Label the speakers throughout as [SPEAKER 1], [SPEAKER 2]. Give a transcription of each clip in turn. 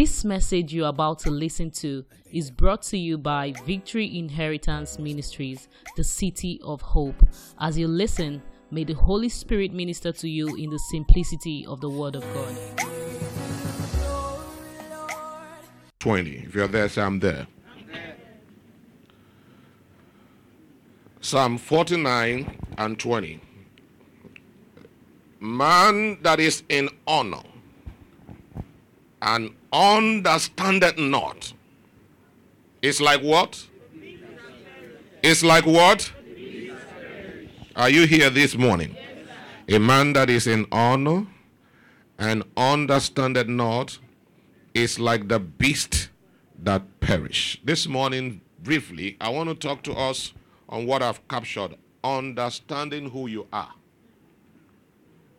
[SPEAKER 1] This message you're about to listen to is brought to you by Victory Inheritance Ministries, the City of Hope. As you listen, may the Holy Spirit minister to you in the simplicity of the Word of God.
[SPEAKER 2] 20. If you're there, say I'm there. Psalm 49 and 20. Man that is in honor and understandeth not It's like what? It's like what? Are you here this morning? A man that is in honor and understandeth not is like the beast that perish. This morning, briefly, I want to talk to us on what I've captured understanding who you are.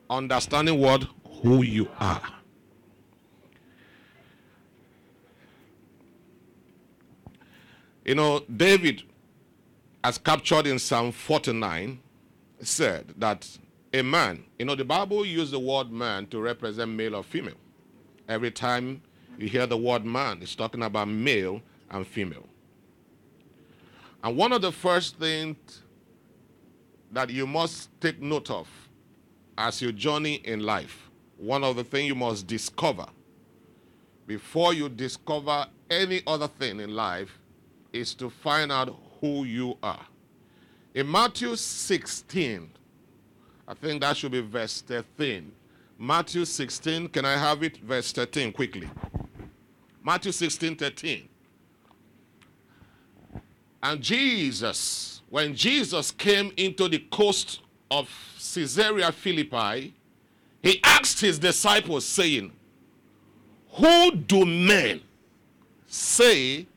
[SPEAKER 2] Understanding what? Who you are. You know, David, as captured in Psalm 49, said that a man, you know, the Bible used the word man to represent male or female. Every time you hear the word man, it's talking about male and female. And one of the first things that you must take note of as you journey in life, one of the things you must discover before you discover any other thing in life is to find out who you are. In Matthew 16, I think that should be verse 13. Matthew 16, can I have it? Verse 13, quickly. Matthew 16, 13. And Jesus, when Jesus came into the coast of Caesarea Philippi, he asked his disciples, saying, Who do men say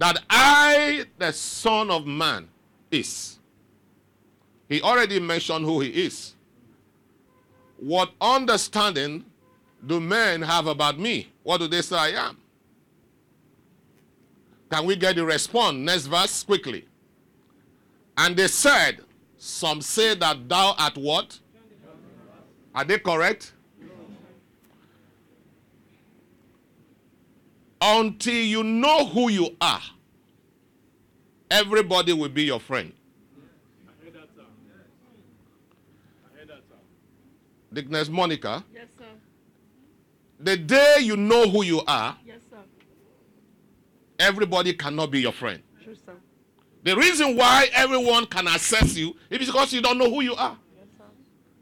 [SPEAKER 2] that I, the Son of Man, is? He already mentioned who he is. What understanding do men have about me? What do they say I am? Can we get the response? Next verse, quickly. And they said, Some say that thou art what? Are they correct? Until you know who you are, everybody will be your friend. I heard that sound. I heard that sound. Deaconess Monica.
[SPEAKER 3] Yes, sir.
[SPEAKER 2] The day you know who you are,
[SPEAKER 3] Yes, sir.
[SPEAKER 2] everybody cannot be your friend.
[SPEAKER 3] True, sir.
[SPEAKER 2] The reason why everyone can access you is because you don't know who you are.
[SPEAKER 3] Yes, sir.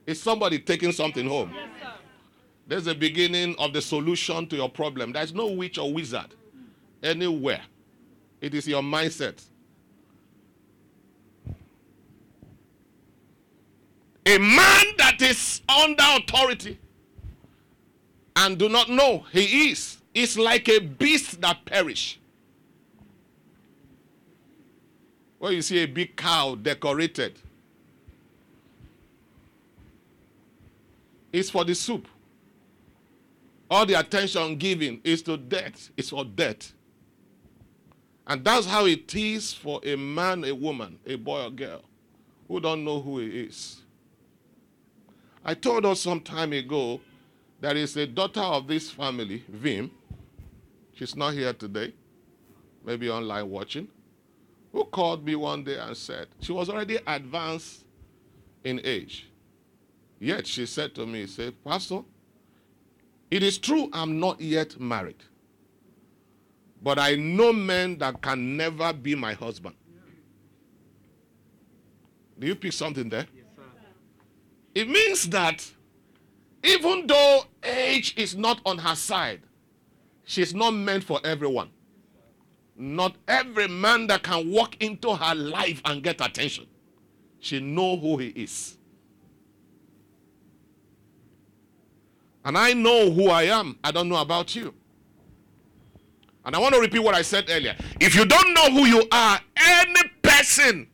[SPEAKER 2] Is somebody taking something home?
[SPEAKER 3] Yes.
[SPEAKER 2] There's the beginning of the solution to your problem. There's no witch or wizard anywhere. It is your mindset. A man that is under authority and do not know he is is like a beast that perish. Where you see a big cow decorated, it's for the soup. All the attention given is to death. It's for death. And that's how it is for a man, a woman, a boy or girl who don't know who he is. I told us some time ago there is a daughter of this family, Vim. She's not here today, maybe online watching, who called me one day and said she was already advanced in age. Yet she said to me, said, Pastor, it is true I'm not yet married. But I know men that can never be my husband. Do you pick something there? It means that even though age is not on her side, she's not meant for everyone. Not every man that can walk into her life and get attention. She know who he is. And I know who I am. I don't know about you. And I want to repeat what I said earlier. If you don't know who you are, any person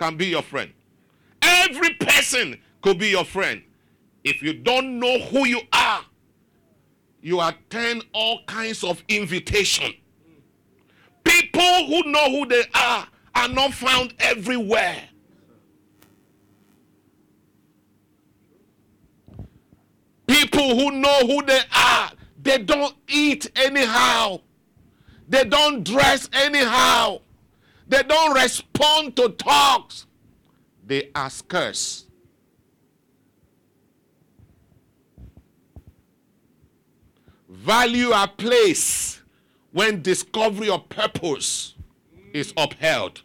[SPEAKER 2] can be your friend. Every person could be your friend. If you don't know who you are, you attend all kinds of invitation. People who know who they are are not found everywhere. People who know who they are, They don't eat anyhow. They don't dress anyhow. They don't respond to talks. They are scarce. Value a place when discovery of purpose is upheld.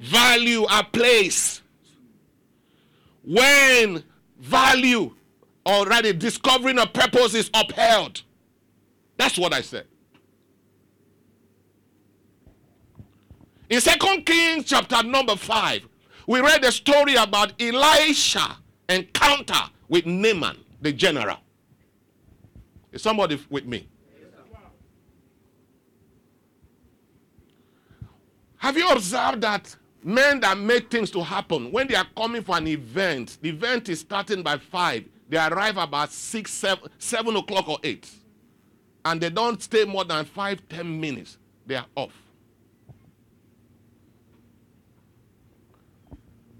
[SPEAKER 2] Value a place when value already discovering a purpose is upheld. That's what I said. In Second Kings chapter number 5, we read a story about Elisha encounter with Naaman, the general. Is somebody with me? Have you observed that men that make things to happen, when they are coming for an event, the event is starting by 5, they arrive about 6, 7, 7 o'clock or 8. And they don't stay more than five, ten minutes. They are off.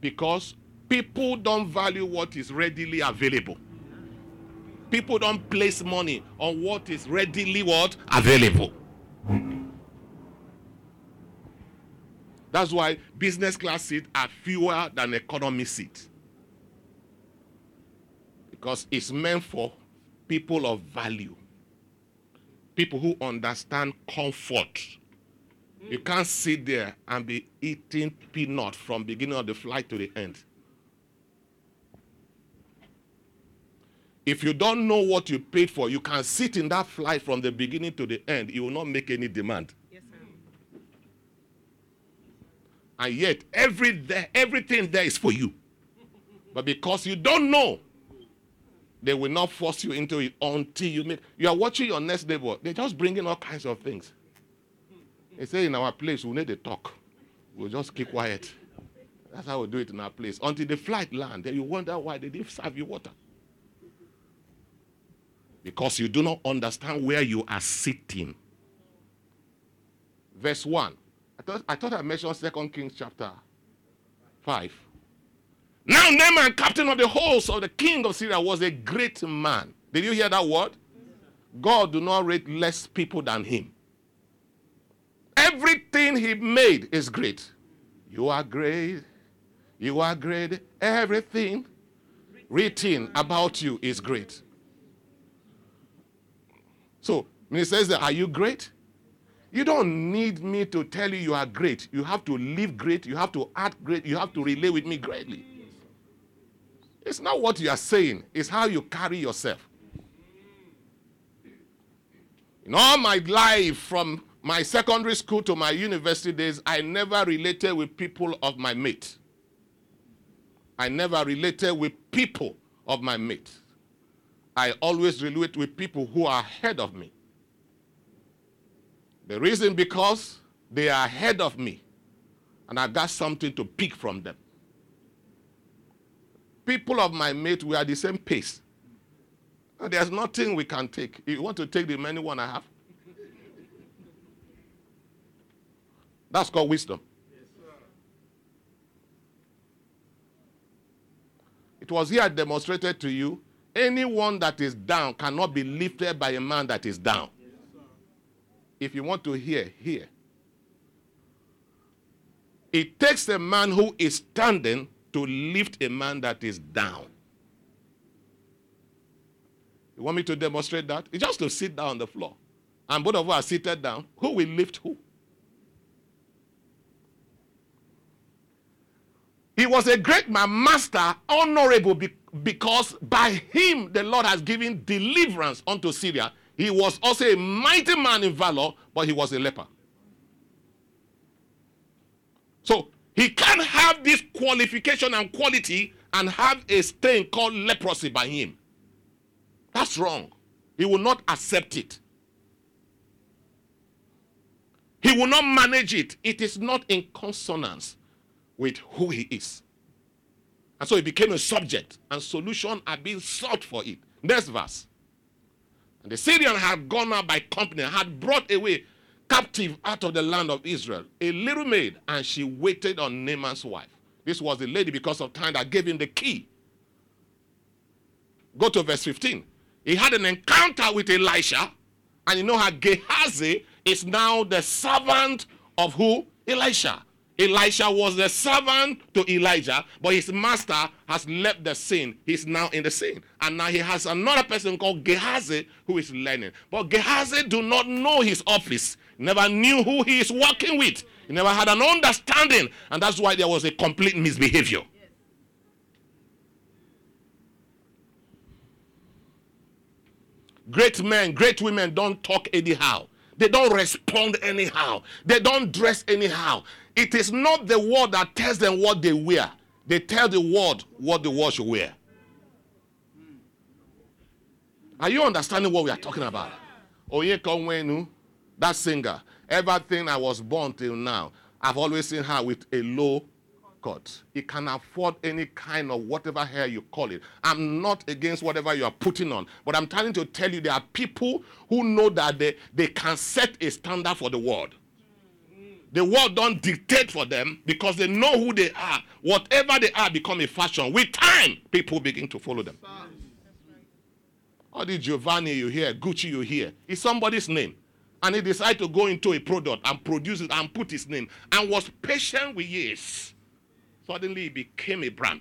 [SPEAKER 2] Because people don't value what is readily available. People don't place money on what is readily what available. That's why business class seats are fewer than economy seats. Because it's meant for people of value, people who understand comfort. You hmm. can't sit there and be eating peanut from beginning of the flight to the end. If you don't know what you paid for, you can sit in that flight from the beginning to the end. You will not make any demand. Yes, sir. And yet, every there, everything there is for you. But because you don't know, they will not force you into it until you make. You are watching your next neighbor. They're just bringing all kinds of things. They say in our place we need to talk. We'll just keep quiet. That's how we do it in our place. Until the flight land, then you wonder why they didn't serve you water. Because you do not understand where you are sitting. Verse 1. I thought I, thought I mentioned 2 Kings chapter 5. Now Naaman, captain of the host of the king of Syria, was a great man. Did you hear that word? God do not rate less people than him. Everything he made is great. You are great. You are great. Everything written about you is great. So, when he says that, are you great? You don't need me to tell you you are great. You have to live great. You have to act great. You have to relate with me greatly. It's not what you are saying, it's how you carry yourself. In all my life, from my secondary school to my university days, I never related with people of my mate. I never related with people of my mate. I always relate with people who are ahead of me. The reason because they are ahead of me and I got something to pick from them. People of my mate, we are the same pace. And there's nothing we can take. If you want to take the many one I have, that's called wisdom. it was here demonstrated to you Anyone that is down cannot be lifted by a man that is down. If you want to hear, hear. It takes a man who is standing to lift a man that is down. You want me to demonstrate that? It's just to sit down on the floor. And both of us are seated down. Who will lift who? He was a great man, master, honorable because by him the Lord has given deliverance unto Syria. He was also a mighty man in valor, but he was a leper. So he can't have this qualification and quality and have a stain called leprosy by him. That's wrong. He will not accept it. He will not manage it. It is not in consonance with who he is. And so it became a subject, and solution are being sought for it. Next verse. And the Syrian had gone out by company, had brought away captive out of the land of Israel a little maid, and she waited on Naaman's wife. This was the lady, because of time, that gave him the key Go to verse 15. He had an encounter with Elisha, and you know how Gehazi is now the servant of who? Elisha. Elisha was the servant to Elijah, but his master has left the scene. He's now in the scene. And now he has another person called Gehazi who is learning. But Gehazi do not know his office. Never knew who he is working with. He never had an understanding. And that's why there was a complete misbehavior. Great men, great women don't talk anyhow. They don't respond anyhow. They don't dress anyhow. It is not the word that tells them what they wear. They tell the word what the word should wear. Are you understanding what we are talking about? Onyeka Onwenu, that singer, everything I was born till now, I've always seen her with a low cut. He can afford any kind of whatever hair you call it. I'm not against whatever you are putting on, but I'm trying to tell you there are people who know that they, they can set a standard for the world. The world don't dictate for them because they know who they are. Whatever they are become a fashion. With time, people begin to follow them. All the Giovanni you hear, Gucci you hear, is somebody's name and he decided to go into a product and produce it and put his name and was patient with years. Suddenly he became a brand.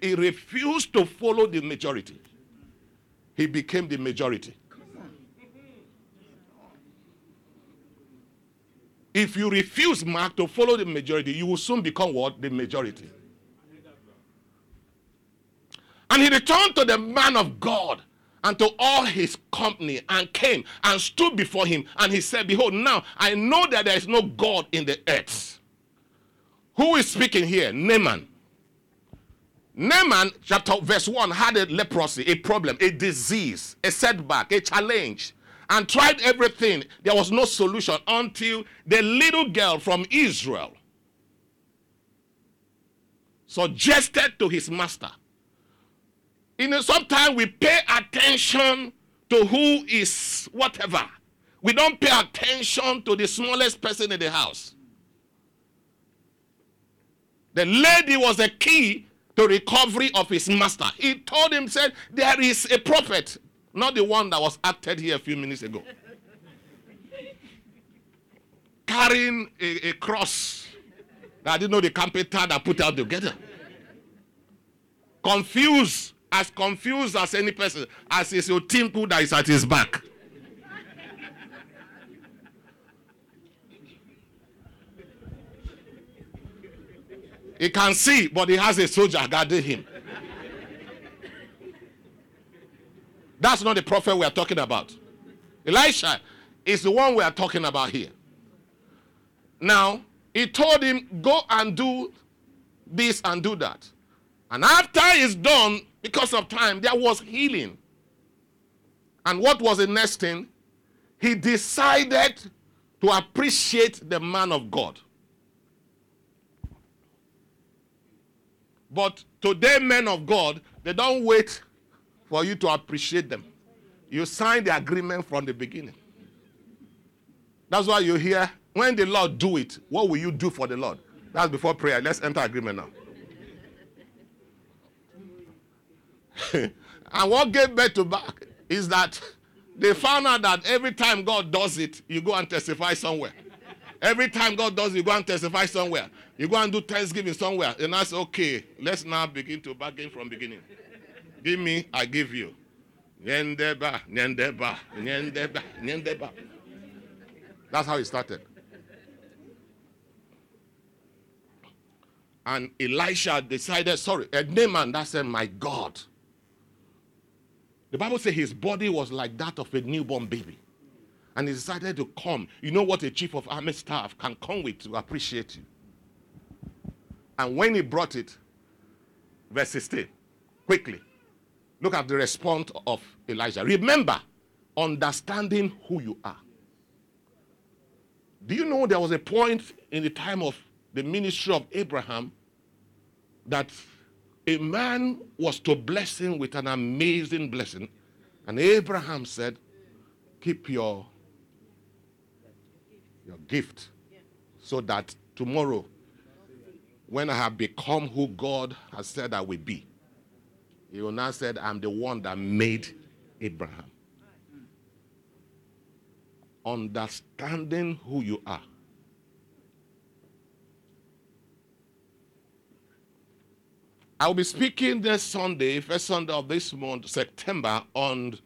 [SPEAKER 2] He refused to follow the majority. He became the majority. If you refuse, Mark, to follow the majority, you will soon become what? The majority. And he returned to the man of God and to all his company and came and stood before him. And he said, Behold, now I know that there is no God in the earth. Who is speaking here? Naaman. Naaman, chapter verse 1, had a leprosy, a problem, a disease, a setback, a challenge, and tried everything. There was no solution until the little girl from Israel suggested to his master you know, sometimes we pay attention to who is whatever. We don't pay attention to the smallest person in the house. The lady was the key to recovery of his master. He told him, said, there is a prophet, not the one that was acted here a few minutes ago. Carrying a, a cross that I didn't know the carpenter that put out together. Confused as confused as any person, as is your tinku that is at his back. he can see, but he has a soldier guarding him. That's not the prophet we are talking about. Elisha is the one we are talking about here. Now, he told him, Go and do this and do that. And after he's done, because of time, there was healing. And what was the next thing? He decided to appreciate the man of God. But today, men of God, they don't wait for you to appreciate them. You sign the agreement from the beginning. That's why you hear, when the Lord do it, what will you do for the Lord? That's before prayer. Let's enter agreement now. and what gave birth to back is that they found out that every time God does it, you go and testify somewhere. Every time God does it, you go and testify somewhere. You go and do Thanksgiving somewhere. And that's okay, let's now begin to bargain from beginning. Give me, I give you. Nyendeba, nyendeba, nyendeba, nyendeba. That's how it started. And Elisha decided, sorry, a Naaman that said, my God. The Bible says his body was like that of a newborn baby. And he decided to come. You know what a chief of army staff can come with to appreciate you. And when he brought it, verse 16, quickly, look at the response of Elijah. Remember, understanding who you are. Do you know there was a point in the time of the ministry of Abraham that a man was to bless him with an amazing blessing. And Abraham said, Keep your, your gift so that tomorrow, when I have become who God has said I will be, He will now said, I'm the one that made Abraham. Understanding who you are. I will be speaking this Sunday, first Sunday of this month, September, on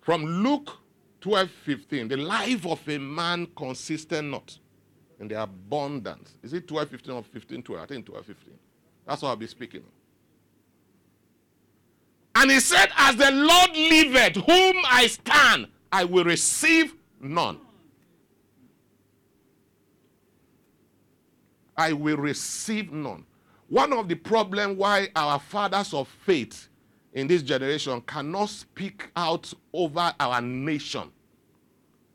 [SPEAKER 2] from Luke 12 15. The life of a man consistent not in the abundance. Is it 12 15 or 15 12? I think 12 15. That's what I'll be speaking. And he said, As the Lord liveth, whom I stand, I will receive none. I will receive none. One of the problems why our fathers of faith in this generation cannot speak out over our nation.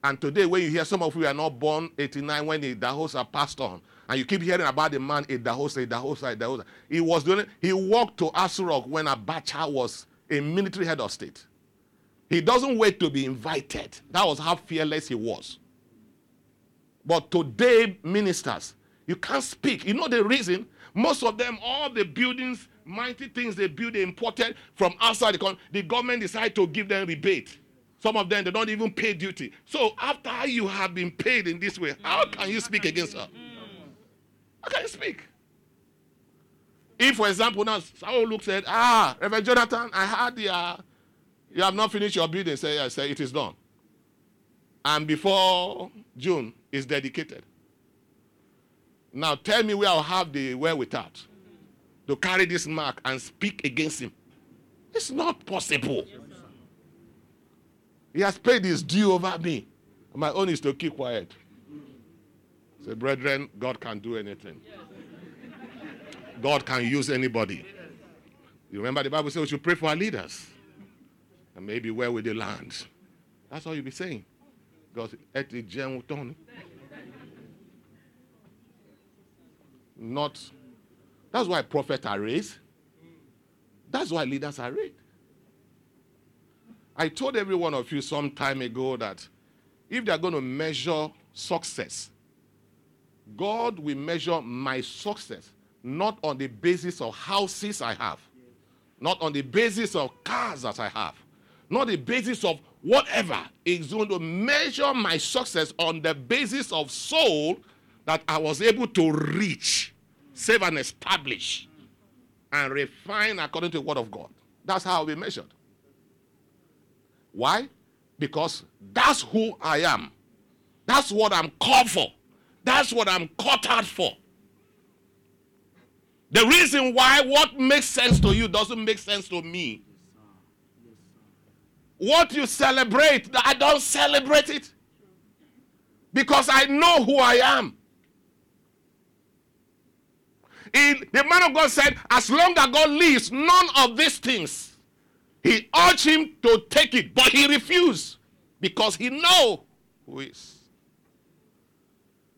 [SPEAKER 2] And today, when you hear some of you are not born 89 when the Idahosa passed on, and you keep hearing about the man Idahosa, Idahosa, Idahosa. He was doing he walked to Aso Rock when Abacha was a military head of state. He doesn't wait to be invited. That was how fearless he was. But today, ministers, you can't speak. You know the reason? Most of them, all the buildings, mighty things they build, they imported from outside the country. The government decided to give them rebate. Some of them, they don't even pay duty. So after you have been paid in this way, how can you speak against her? How can you speak? If, for example, now Saul looks at, ah, Reverend Jonathan, I heard the, uh, you have not finished your building. Say, I say, it is done. And before June is dedicated. Now tell me where I'll have the where wherewithal to carry this mark and speak against him. It's not possible. He has paid his due over me. My own is to keep quiet. Say, brethren, God can do anything. God can use anybody. You remember the Bible says we should pray for our leaders. And maybe where will they land? That's all you'll be saying. Because at the general tone. not. That's why prophets are raised. That's why leaders are raised. I told every one of you some time ago that if they're going to measure success, God will measure my success not on the basis of houses I have, not on the basis of cars that I have, not the basis of whatever. He's going to measure my success on the basis of soul that I was able to reach, save and establish, and refine according to the word of God. That's how be measured. Why? Because that's who I am. That's what I'm called for. That's what I'm caught out for. The reason why what makes sense to you doesn't make sense to me. What you celebrate, I don't celebrate it. Because I know who I am. In, the man of God said, as long as God lives, none of these things. He urged him to take it, but he refused because he know who is.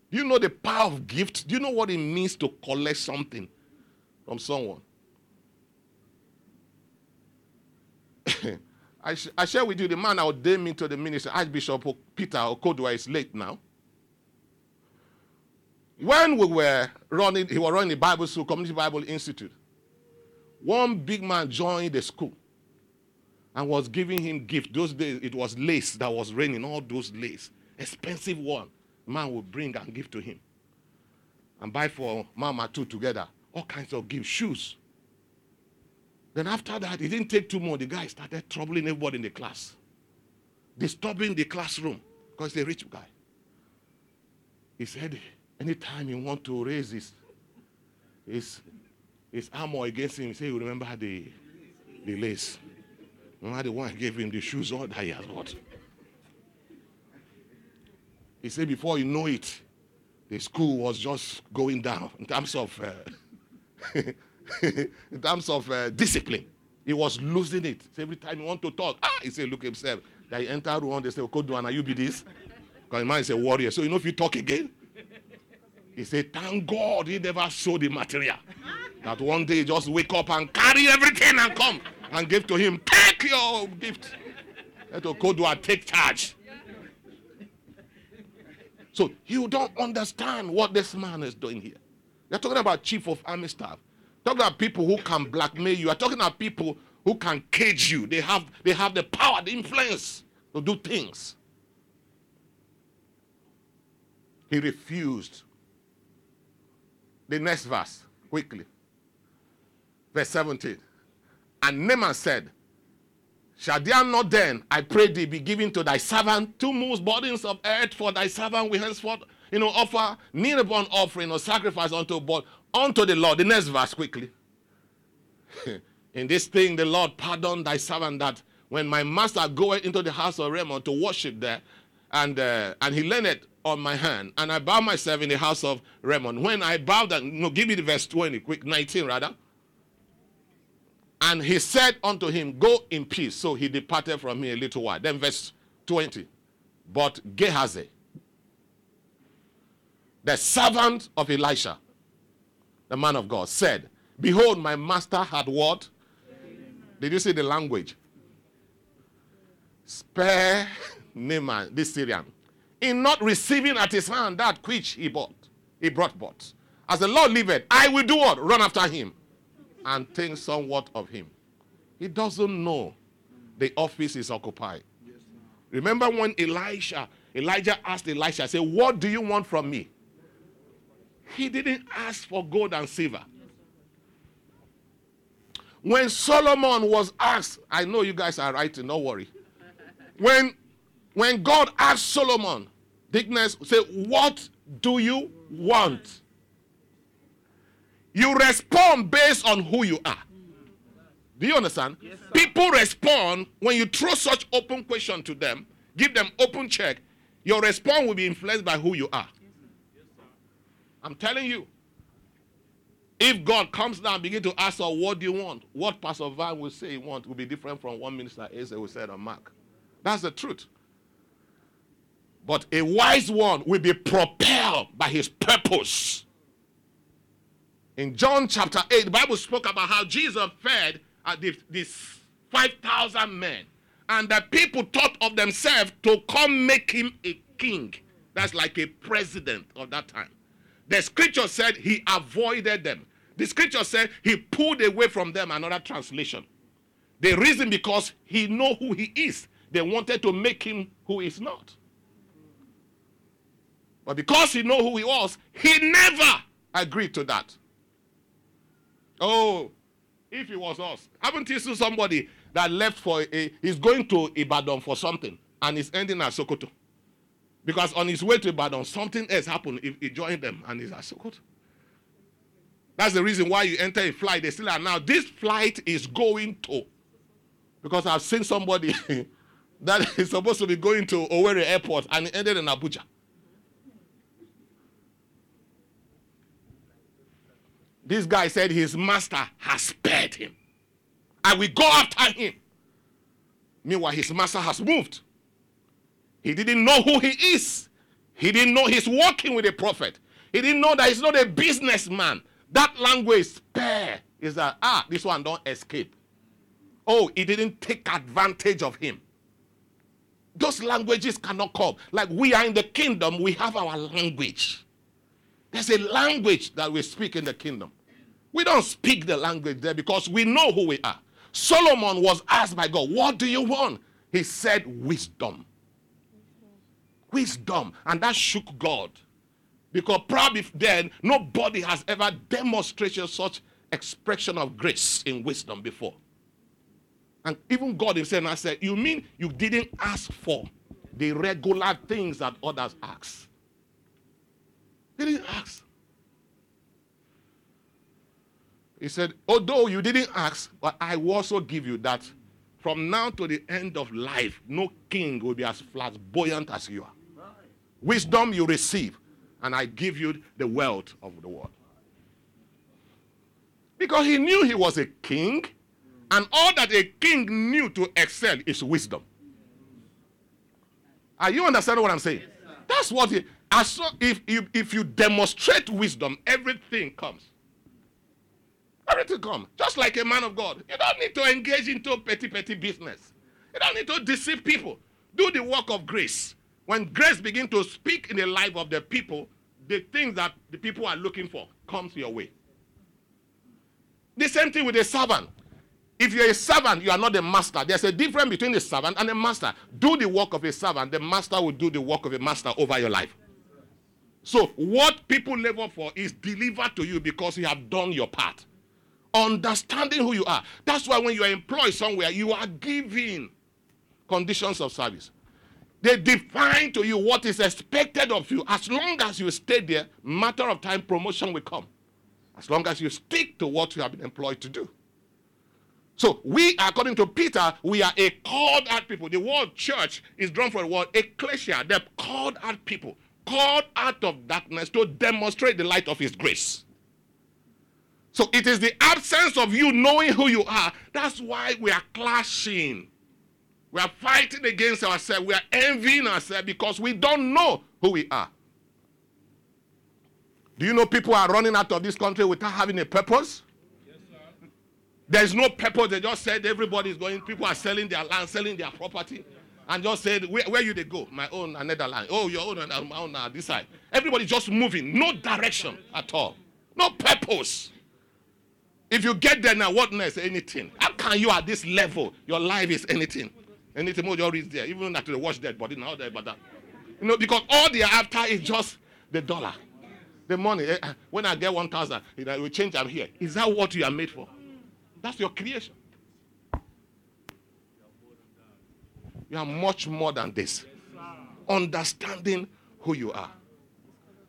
[SPEAKER 2] Do you know the power of gift? Do you know what it means to collect something from someone? I, sh- I share with you the man I ordained me to the ministry, Archbishop Peter Okodwa, is late now. When we were running, he was running the Bible school, Community Bible Institute. One big man joined the school and was giving him gift. Those days it was lace that was raining, all those lace, expensive one man will bring and give to him. And buy for mama two together, all kinds of gifts, shoes. Then after that, it didn't take too long. The guy started troubling everybody in the class, disturbing the classroom because he's a rich guy. He said, anytime you want to raise his, his, his armor against him, he said, you remember the, the lace. Remember the one gave him the shoes, all that he has got. He said, before you know it, the school was just going down in terms of, uh, in terms of uh, discipline. He was losing it. So every time he want to talk, ah, he said, look himself. That he enter room, they say, Koduana, you be this? Because man is a warrior. So you know if you talk again, he said, thank God he never showed the material. that one day just wake up and carry everything and come and give to him. Take your gift. Let Kodua take charge. So you don't understand what this man is doing here. They're talking about chief of army staff. Talking about people who can blackmail you. I'm talking about people who can cage you. They have, they have the power, the influence to do things. He refused. The next verse, quickly. Verse 17. And Naaman said, Shall there not then, I pray thee, be given to thy servant two most burdens of earth for thy servant will henceforth, you know, offer neither upon offering or sacrifice unto God, unto the Lord. The next verse, quickly. In this thing, the Lord pardon thy servant that when my master goeth into the house of Rimmon to worship there, and uh, and he leaned on my hand, and I bow myself in the house of Rimmon. When I bowed down, no, give me the verse 20, quick, 19 rather. And he said unto him, Go in peace. So he departed from me a little while. Then verse 20. But Gehazi, the servant of Elisha, the man of God, said, Behold, my master had what? Did you see the language? Spare Naaman, this Syrian, in not receiving at his hand that which he bought. He brought but. As the Lord liveth, I will do what? Run after him and think somewhat of him. He doesn't know the office is occupied. Remember when Elisha, Elijah asked Elisha, say, What do you want from me? He didn't ask for gold and silver. When Solomon was asked, I know you guys are writing, don't worry. When when God asked Solomon, Deaconess, say, What do you want? You respond based on who you are. Do you understand? Yes, People respond when you throw such open question to them, give them open check, your response will be influenced by who you are. I'm telling you. If God comes down and begin to ask us, what do you want? What Pastor Van will say he wants will be different from what Minister Asa will say on Mark. That's the truth. But a wise one will be propelled by his purpose. In John chapter 8, the Bible spoke about how Jesus fed uh, these 5,000 men. And the people thought of themselves to come make him a king. That's like a president of that time. The scripture said he avoided them. The scripture said he pulled away from them another translation. The reason because he know who he is. They wanted to make him who is not. But because he know who he was, he never agreed to that. Oh, if it was us, haven't you seen somebody that left for a, he's going to Ibadan for something and he's ending at Sokoto? Because on his way to Ibadan, something else happened. He, he joined them and he's at Sokoto. That's the reason why you enter a flight. They still are now. This flight is going to. Because I've seen somebody that is supposed to be going to Owerri Airport and ended in Abuja. This guy said his master has spared him. I will go after him. Meanwhile, his master has moved. He didn't know who he is. He didn't know he's working with a prophet. He didn't know that he's not a businessman. That language, spare, is that, ah, this one don't escape. Oh, he didn't take advantage of him. Those languages cannot come. Like we are in the kingdom, we have our language. There's a language that we speak in the kingdom. We don't speak the language there because we know who we are. Solomon was asked by God, What do you want? He said, Wisdom. Wisdom. And that shook God. Because probably then nobody has ever demonstrated such expression of grace in wisdom before. And even God himself I said, You mean you didn't ask for the regular things that others ask? Didn't ask. He said, Although you didn't ask, but I will also give you that from now to the end of life, no king will be as flamboyant as you are. Wisdom you receive, and I give you the wealth of the world. Because he knew he was a king, and all that a king knew to excel is wisdom. Are you understanding what I'm saying? That's what he, as so, if, if, if you demonstrate wisdom, everything comes. Everything comes. Just like a man of God. You don't need to engage into petty, petty business. You don't need to deceive people. Do the work of grace. When grace begins to speak in the life of the people, the things that the people are looking for comes your way. The same thing with a servant. If you're a servant, you are not a master. There's a difference between a servant and a master. Do the work of a servant, the master will do the work of a master over your life. So, what people labor for is delivered to you because you have done your part. Understanding who you are. That's why when you are employed somewhere, you are given conditions of service. They define to you what is expected of you. As long as you stay there, matter of time, promotion will come. As long as you stick to what you have been employed to do. So we, according to Peter, we are a called out people. The word church is drawn from the word ecclesia. They're called out people, called out of darkness to demonstrate the light of his grace. So it is the absence of you knowing who you are. That's why we are clashing. We are fighting against ourselves. We are envying ourselves because we don't know who we are. Do you know people are running out of this country without having a purpose? Yes, There's no purpose. They just said everybody is going. People are selling their land, selling their property, and just said, "Where, where you they go? My own another land. Oh, your own and my own uh, this side. Everybody just moving. No direction at all. No purpose. If you get there now, what next? Anything. How can you at this level? Your life is anything. Anything more reach there, even after to watch dead body now there, but that. You know, because all they are after is just the dollar, the money. Eh, eh, when I get one thousand, you know, we change. I'm here. Is that what you are made for? That's your creation. You are much more than this. Understanding who you are.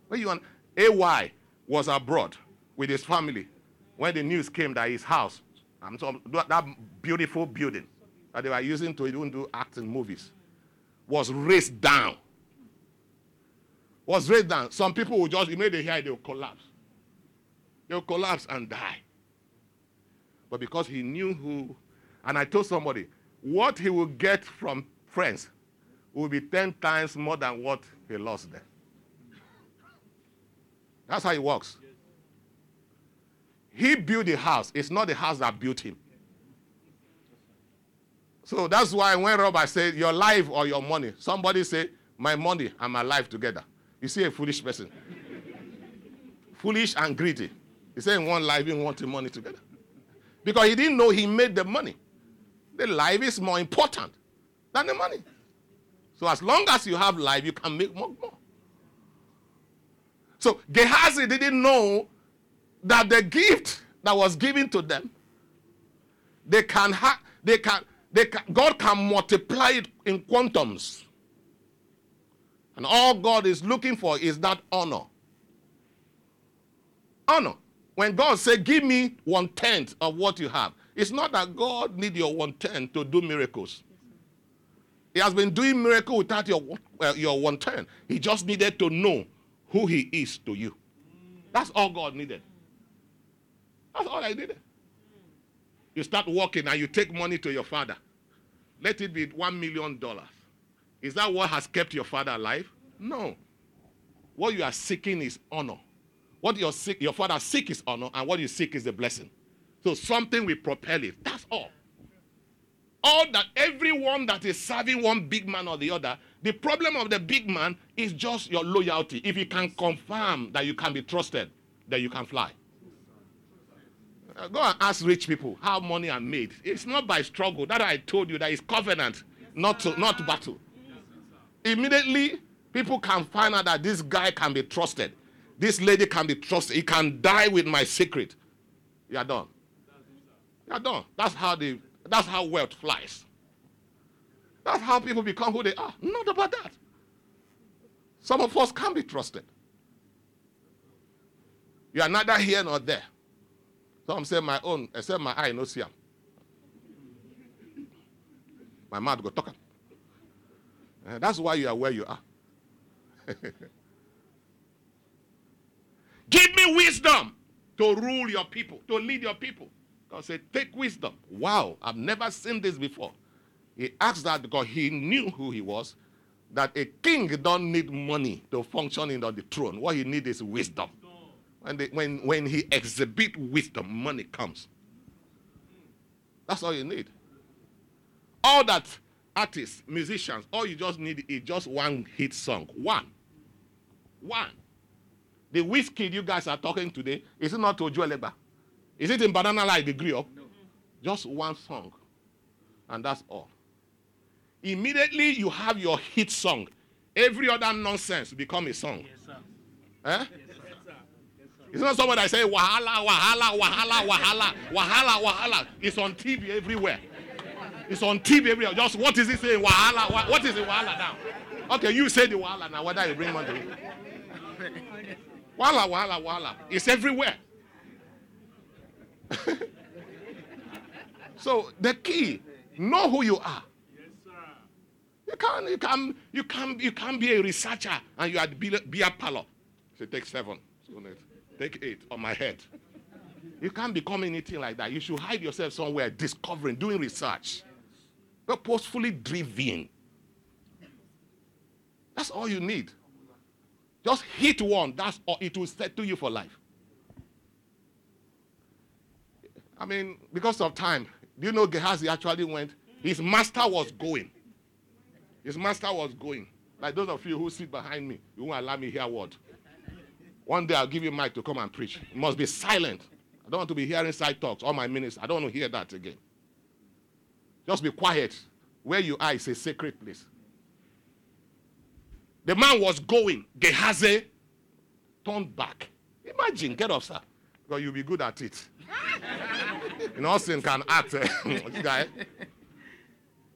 [SPEAKER 2] When you want, AY was abroad with his family when the news came that his house, I'm talking that beautiful building, that they were using to even do acting movies was raised down. Was raised down. Some people will just immediately hear it, they'll collapse. They'll collapse and die. But because he knew who, and I told somebody, what he will get from friends will be 10 times more than what he lost there. That's how it works. He built the house. It's not the house that built him. So that's why when Robert said, Your life or your money, somebody said, My money and my life together. You see a foolish person. foolish and greedy. He said, In one life, he wanted money together. Because he didn't know he made the money. The life is more important than the money. So as long as you have life, you can make more. more. So Gehazi didn't know that the gift that was given to them, they can have, they can, can, God can multiply it in quantums. And all God is looking for is that honor. Honor. When God said, Give me one tenth of what you have, it's not that God need your one tenth to do miracles. He has been doing miracles without your, uh, your one tenth. He just needed to know who He is to you. That's all God needed. That's all I needed. You start working and you take money to your father. Let it be one million dollars. Is that what has kept your father alive? No. What you are seeking is honor. What your your father seek is honor, and what you seek is a blessing. So something will propel it. That's all. All that everyone that is serving one big man or the other, the problem of the big man is just your loyalty. If you can confirm that you can be trusted, then you can fly. Uh, go and ask rich people how money are made. It's not by struggle. That I told you that is covenant, not to, not to battle. Immediately, people can find out that this guy can be trusted. This lady can be trusted. He can die with my secret. You are done. You are done. That's how the that's how wealth flies. That's how people become who they are. Not about that. Some of us can be trusted. You are neither here nor there. Some say my own, except my eye no see him. My mouth go talk. Uh, that's why you are where you are. Give me wisdom to rule your people, to lead your people. God said, Take wisdom. Wow, I've never seen this before. He asked that because he knew who he was, that a king don't need money to function in on the throne. What he needs is wisdom. When, they, when, when he exhibit wisdom, money comes. That's all you need. All that artists, musicians, all you just need is just one hit song. One. One. The whiskey you guys are talking today is it not to Joeleba. Is it in Banana Light they grew up? No. Just one song. And that's all. Immediately you have your hit song. Every other nonsense become a song. Yes, sir. Eh? Yes. It's not somebody that say wahala, wahala, wahala, wahala, wahala, wahala. It's on TV everywhere. It's on TV everywhere. Just what is it saying? Wahala. What is the Wahala now? Okay, you say the wahala now. Whether you bring money. Wahala, wahala, wahala. It's everywhere. so the key, know who you are. You can't, you can't, you can't, you can't be a researcher and you are be, be a parlor. So take seven. So take it on my head. You can't become anything like that. You should hide yourself somewhere, discovering, doing research, purposefully driven. That's all you need. Just hit one. That's all. It will settle you for life. I mean, because of time, do you know Gehazi actually went? His master was going. His master was going. Like those of you who sit behind me, you won't allow me hear word. One day I'll give you mic to come and preach. You must be silent. I don't want to be hearing side talks. All my minutes. I don't want to hear that again. Just be quiet. Where you are is a sacred place. The man was going. Gehazi turned back. Imagine, get up, sir. Because you'll be good at it. you know, Austin can act. This guy.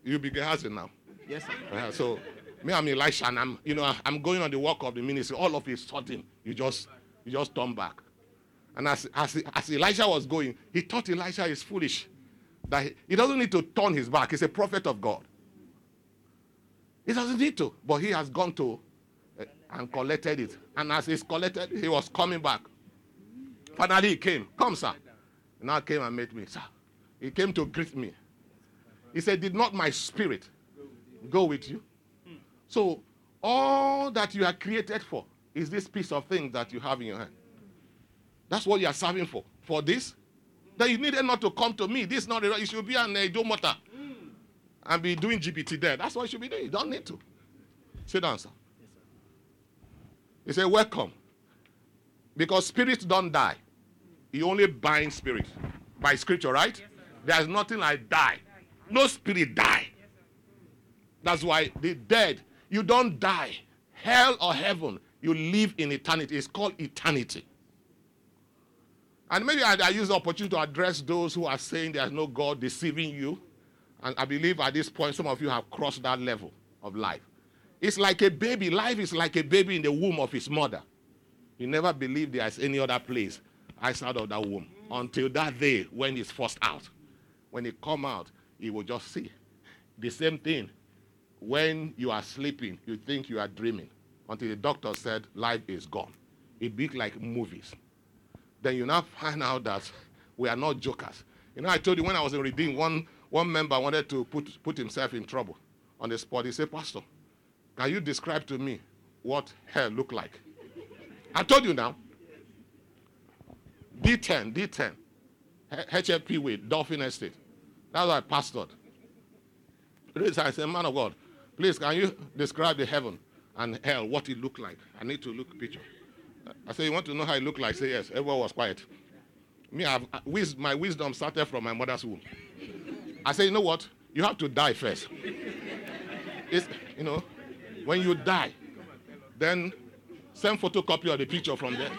[SPEAKER 2] You'll be Gehazi now.
[SPEAKER 3] Yes, sir.
[SPEAKER 2] Uh, so, me, I'm Elisha, and I'm, you know, I'm going on the work of the ministry. All of a sudden, you just, you just turn back. And as, as, as Elisha was going, he thought Elisha is foolish. That he, he doesn't need to turn his back. He's a prophet of God. He doesn't need to, but he has gone to uh, and collected it. And as he's collected, he was coming back. Finally, he came. Come, sir. Now came and met me, sir. He came to greet me. He said, Did not my spirit go with you? So, all that you are created for is this piece of thing that you have in your hand. That's what you are serving for. For this, then you needed not to come to me. This is not the You should be an idolater and be doing GPT there. That's what you should be doing. You don't need to. Sit down, sir. Yes, sir. He said, Welcome. Because spirits don't die. He only binds spirit. By scripture, right? Yes, There's nothing like die. No spirit die. Yes, That's why the dead, you don't die. Hell or heaven, you live in eternity. It's called eternity. And maybe I, I use the opportunity to address those who are saying there's no God deceiving you. And I believe at this point, some of you have crossed that level of life. It's like a baby. Life is like a baby in the womb of his mother. You never believe there's any other place outside of that womb until that day when he's forced out. When he come out, he will just see. The same thing. When you are sleeping, you think you are dreaming until the doctor said life is gone. It be like movies. Then you now find out that we are not jokers. You know, I told you when I was in Redeem, one one member wanted to put, put himself in trouble on the spot. He said, Pastor, can you describe to me what hell looked like? I told you now. D10, D10. HFP way, Dolphin Estate. That's why I pastored. I said, man of God, please can you describe the heaven and hell, what it looked like? I need to look picture. I said, you want to know how it looked like? Say yes. Everyone was quiet. Me, I've, uh, my wisdom started from my mother's womb. I said, you know what? You have to die first. It's, you know, when you die, then send photocopy of the picture from there.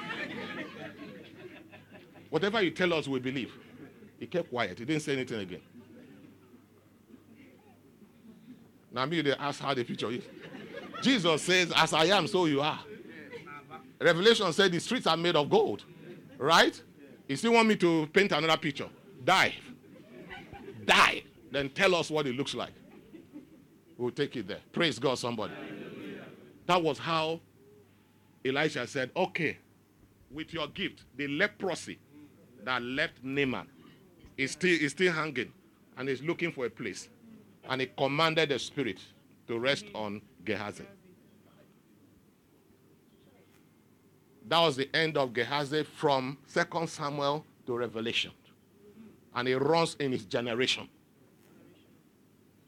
[SPEAKER 2] Whatever you tell us, we believe. He kept quiet. He didn't say anything again. Now me, they ask how the picture is. Jesus says, as I am, so you are. Revelation said the streets are made of gold. Right? You still want me to paint another picture? Die die, then tell us what it looks like. We'll take it there. Praise God, somebody. That was how Elisha said, Okay, with your gift, the leprosy that left Naaman is still, is still hanging and is looking for a place. And he commanded the spirit to rest on Gehazi. That was the end of Gehazi from 2 Samuel to Revelation and he runs in his generation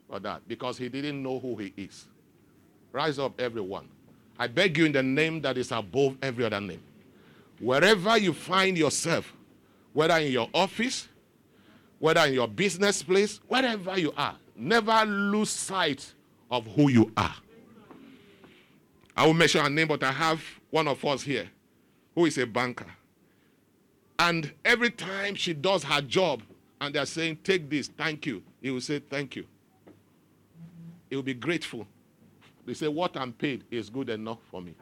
[SPEAKER 2] for that because he didn't know who he is. Rise up, everyone. I beg you in the name that is above every other name. Wherever you find yourself, whether in your office, whether in your business place, wherever you are, never lose sight of who you are. I will mention her name, but I have one of us here who is a banker. And every time she does her job and they're saying, Take this, thank you, he will say, Thank you. He will be grateful. They say, What I'm paid is good enough for me.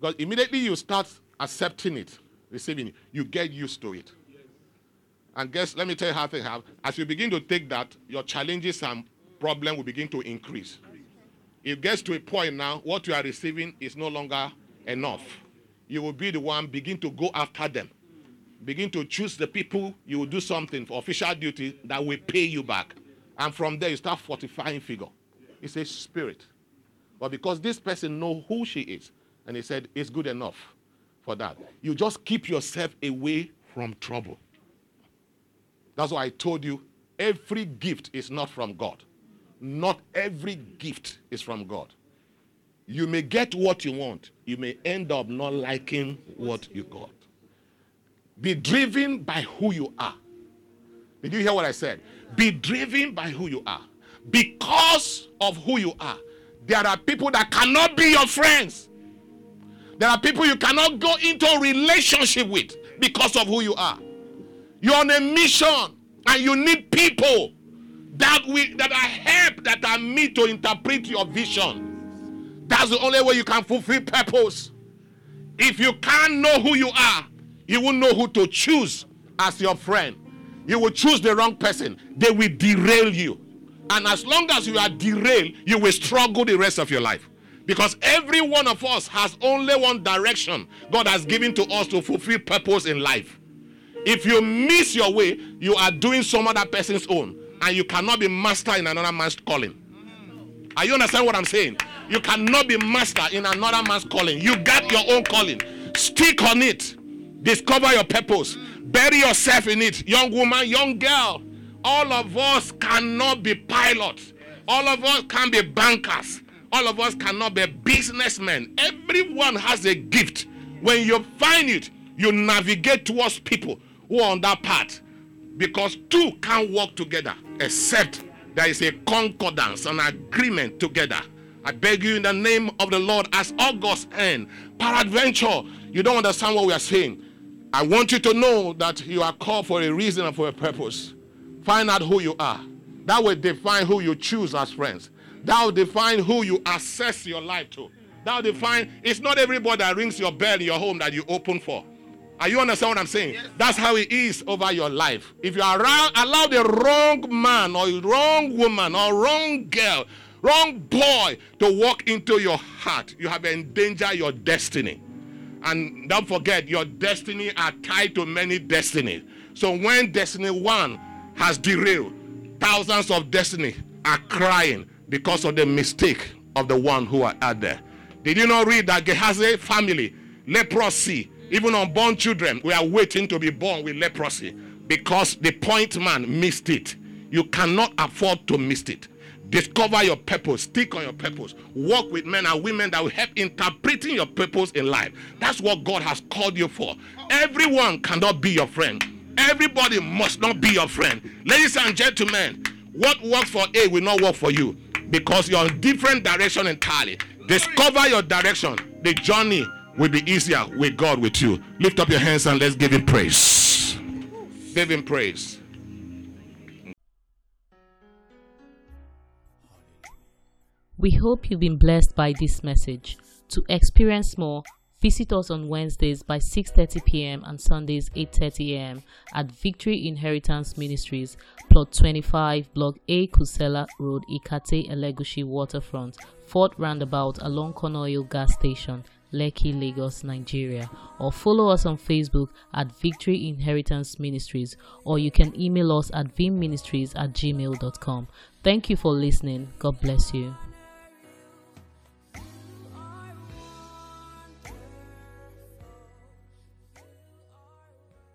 [SPEAKER 2] Because immediately you start accepting it, receiving it, you get used to it. And guess, let me tell you how things have. As you begin to take that, your challenges and problem will begin to increase. It gets to a point now, what you are receiving is no longer enough. You will be the one begin to go after them. Begin to choose the people you will do something for official duty that will pay you back. And from there you start fortifying figure. It's a spirit. But because this person know who she is, and he said it's good enough for that. You just keep yourself away from trouble. That's why I told you every gift is not from God. Not every gift is from God. You may get what you want, you may end up not liking what you got. Be driven by who you are. Did you hear what I said? Be driven by who you are. Because of who you are, there are people that cannot be your friends. There are people you cannot go into a relationship with because of who you are. You're on a mission and you need people that we that are help that are me to interpret your vision. That's the only way you can fulfill purpose. If you can't know who you are, you won't know who to choose as your friend. You will choose the wrong person. They will derail you. And as long as you are derailed, you will struggle the rest of your life. Because every one of us has only one direction God has given to us to fulfill purpose in life. If you miss your way, you are doing some other person's own, and you cannot be master in another man's calling. Are you understand what I'm saying? You cannot be master in another man's calling. You got your own calling. Stick on it. Discover your purpose. Bury yourself in it. Young woman, young girl. All of us cannot be pilots. All of us can be bankers. All of us cannot be businessmen. Everyone has a gift. When you find it, you navigate towards people who are on that path. Because two can't work together except there is a concordance, an agreement together. I beg you in the name of the Lord, as August end, peradventure, you don't understand what we are saying. I want you to know that you are called for a reason and for a purpose. Find out who you are. That will define who you choose as friends. That will define who you assess your life to. That will define, it's not everybody that rings your bell in your home that you open for. Are you understand what I'm saying? Yes. That's how it is over your life. If you allow, allow the wrong man or wrong woman or wrong girl, wrong boy to walk into your heart, you have endangered your destiny. And don't forget, your destiny are tied to many destinies. So when destiny one has derailed, thousands of destiny are crying because of the mistake of the one who are out there. Did you not read that Gehazi family, leprosy, even unborn children, we are waiting to be born with leprosy because the point man missed it. You cannot afford to miss it. Discover your purpose, stick on your purpose, work with men and women that will help interpreting your purpose in life. That's what God has called you for. Everyone cannot be your friend. Everybody must not be your friend. Ladies and gentlemen, what works for A will not work for you because you're in different direction entirely. Discover your direction. The journey will be easier with God with you. Lift up your hands and let's give him praise. Give him praise.
[SPEAKER 1] We hope you've been blessed by this message. To experience more, visit us on Wednesdays by 6:30 p.m. and Sundays 8:30 a.m. at Victory Inheritance Ministries, plot 25, block A, Kusenla Road, Ikate, Elegushi Waterfront, Fort Roundabout along Conoil Gas Station, Lekki, Lagos, Nigeria, or follow us on Facebook at Victory Inheritance Ministries, or you can email us at vimministries at gmail.com. Thank you for listening. God bless you.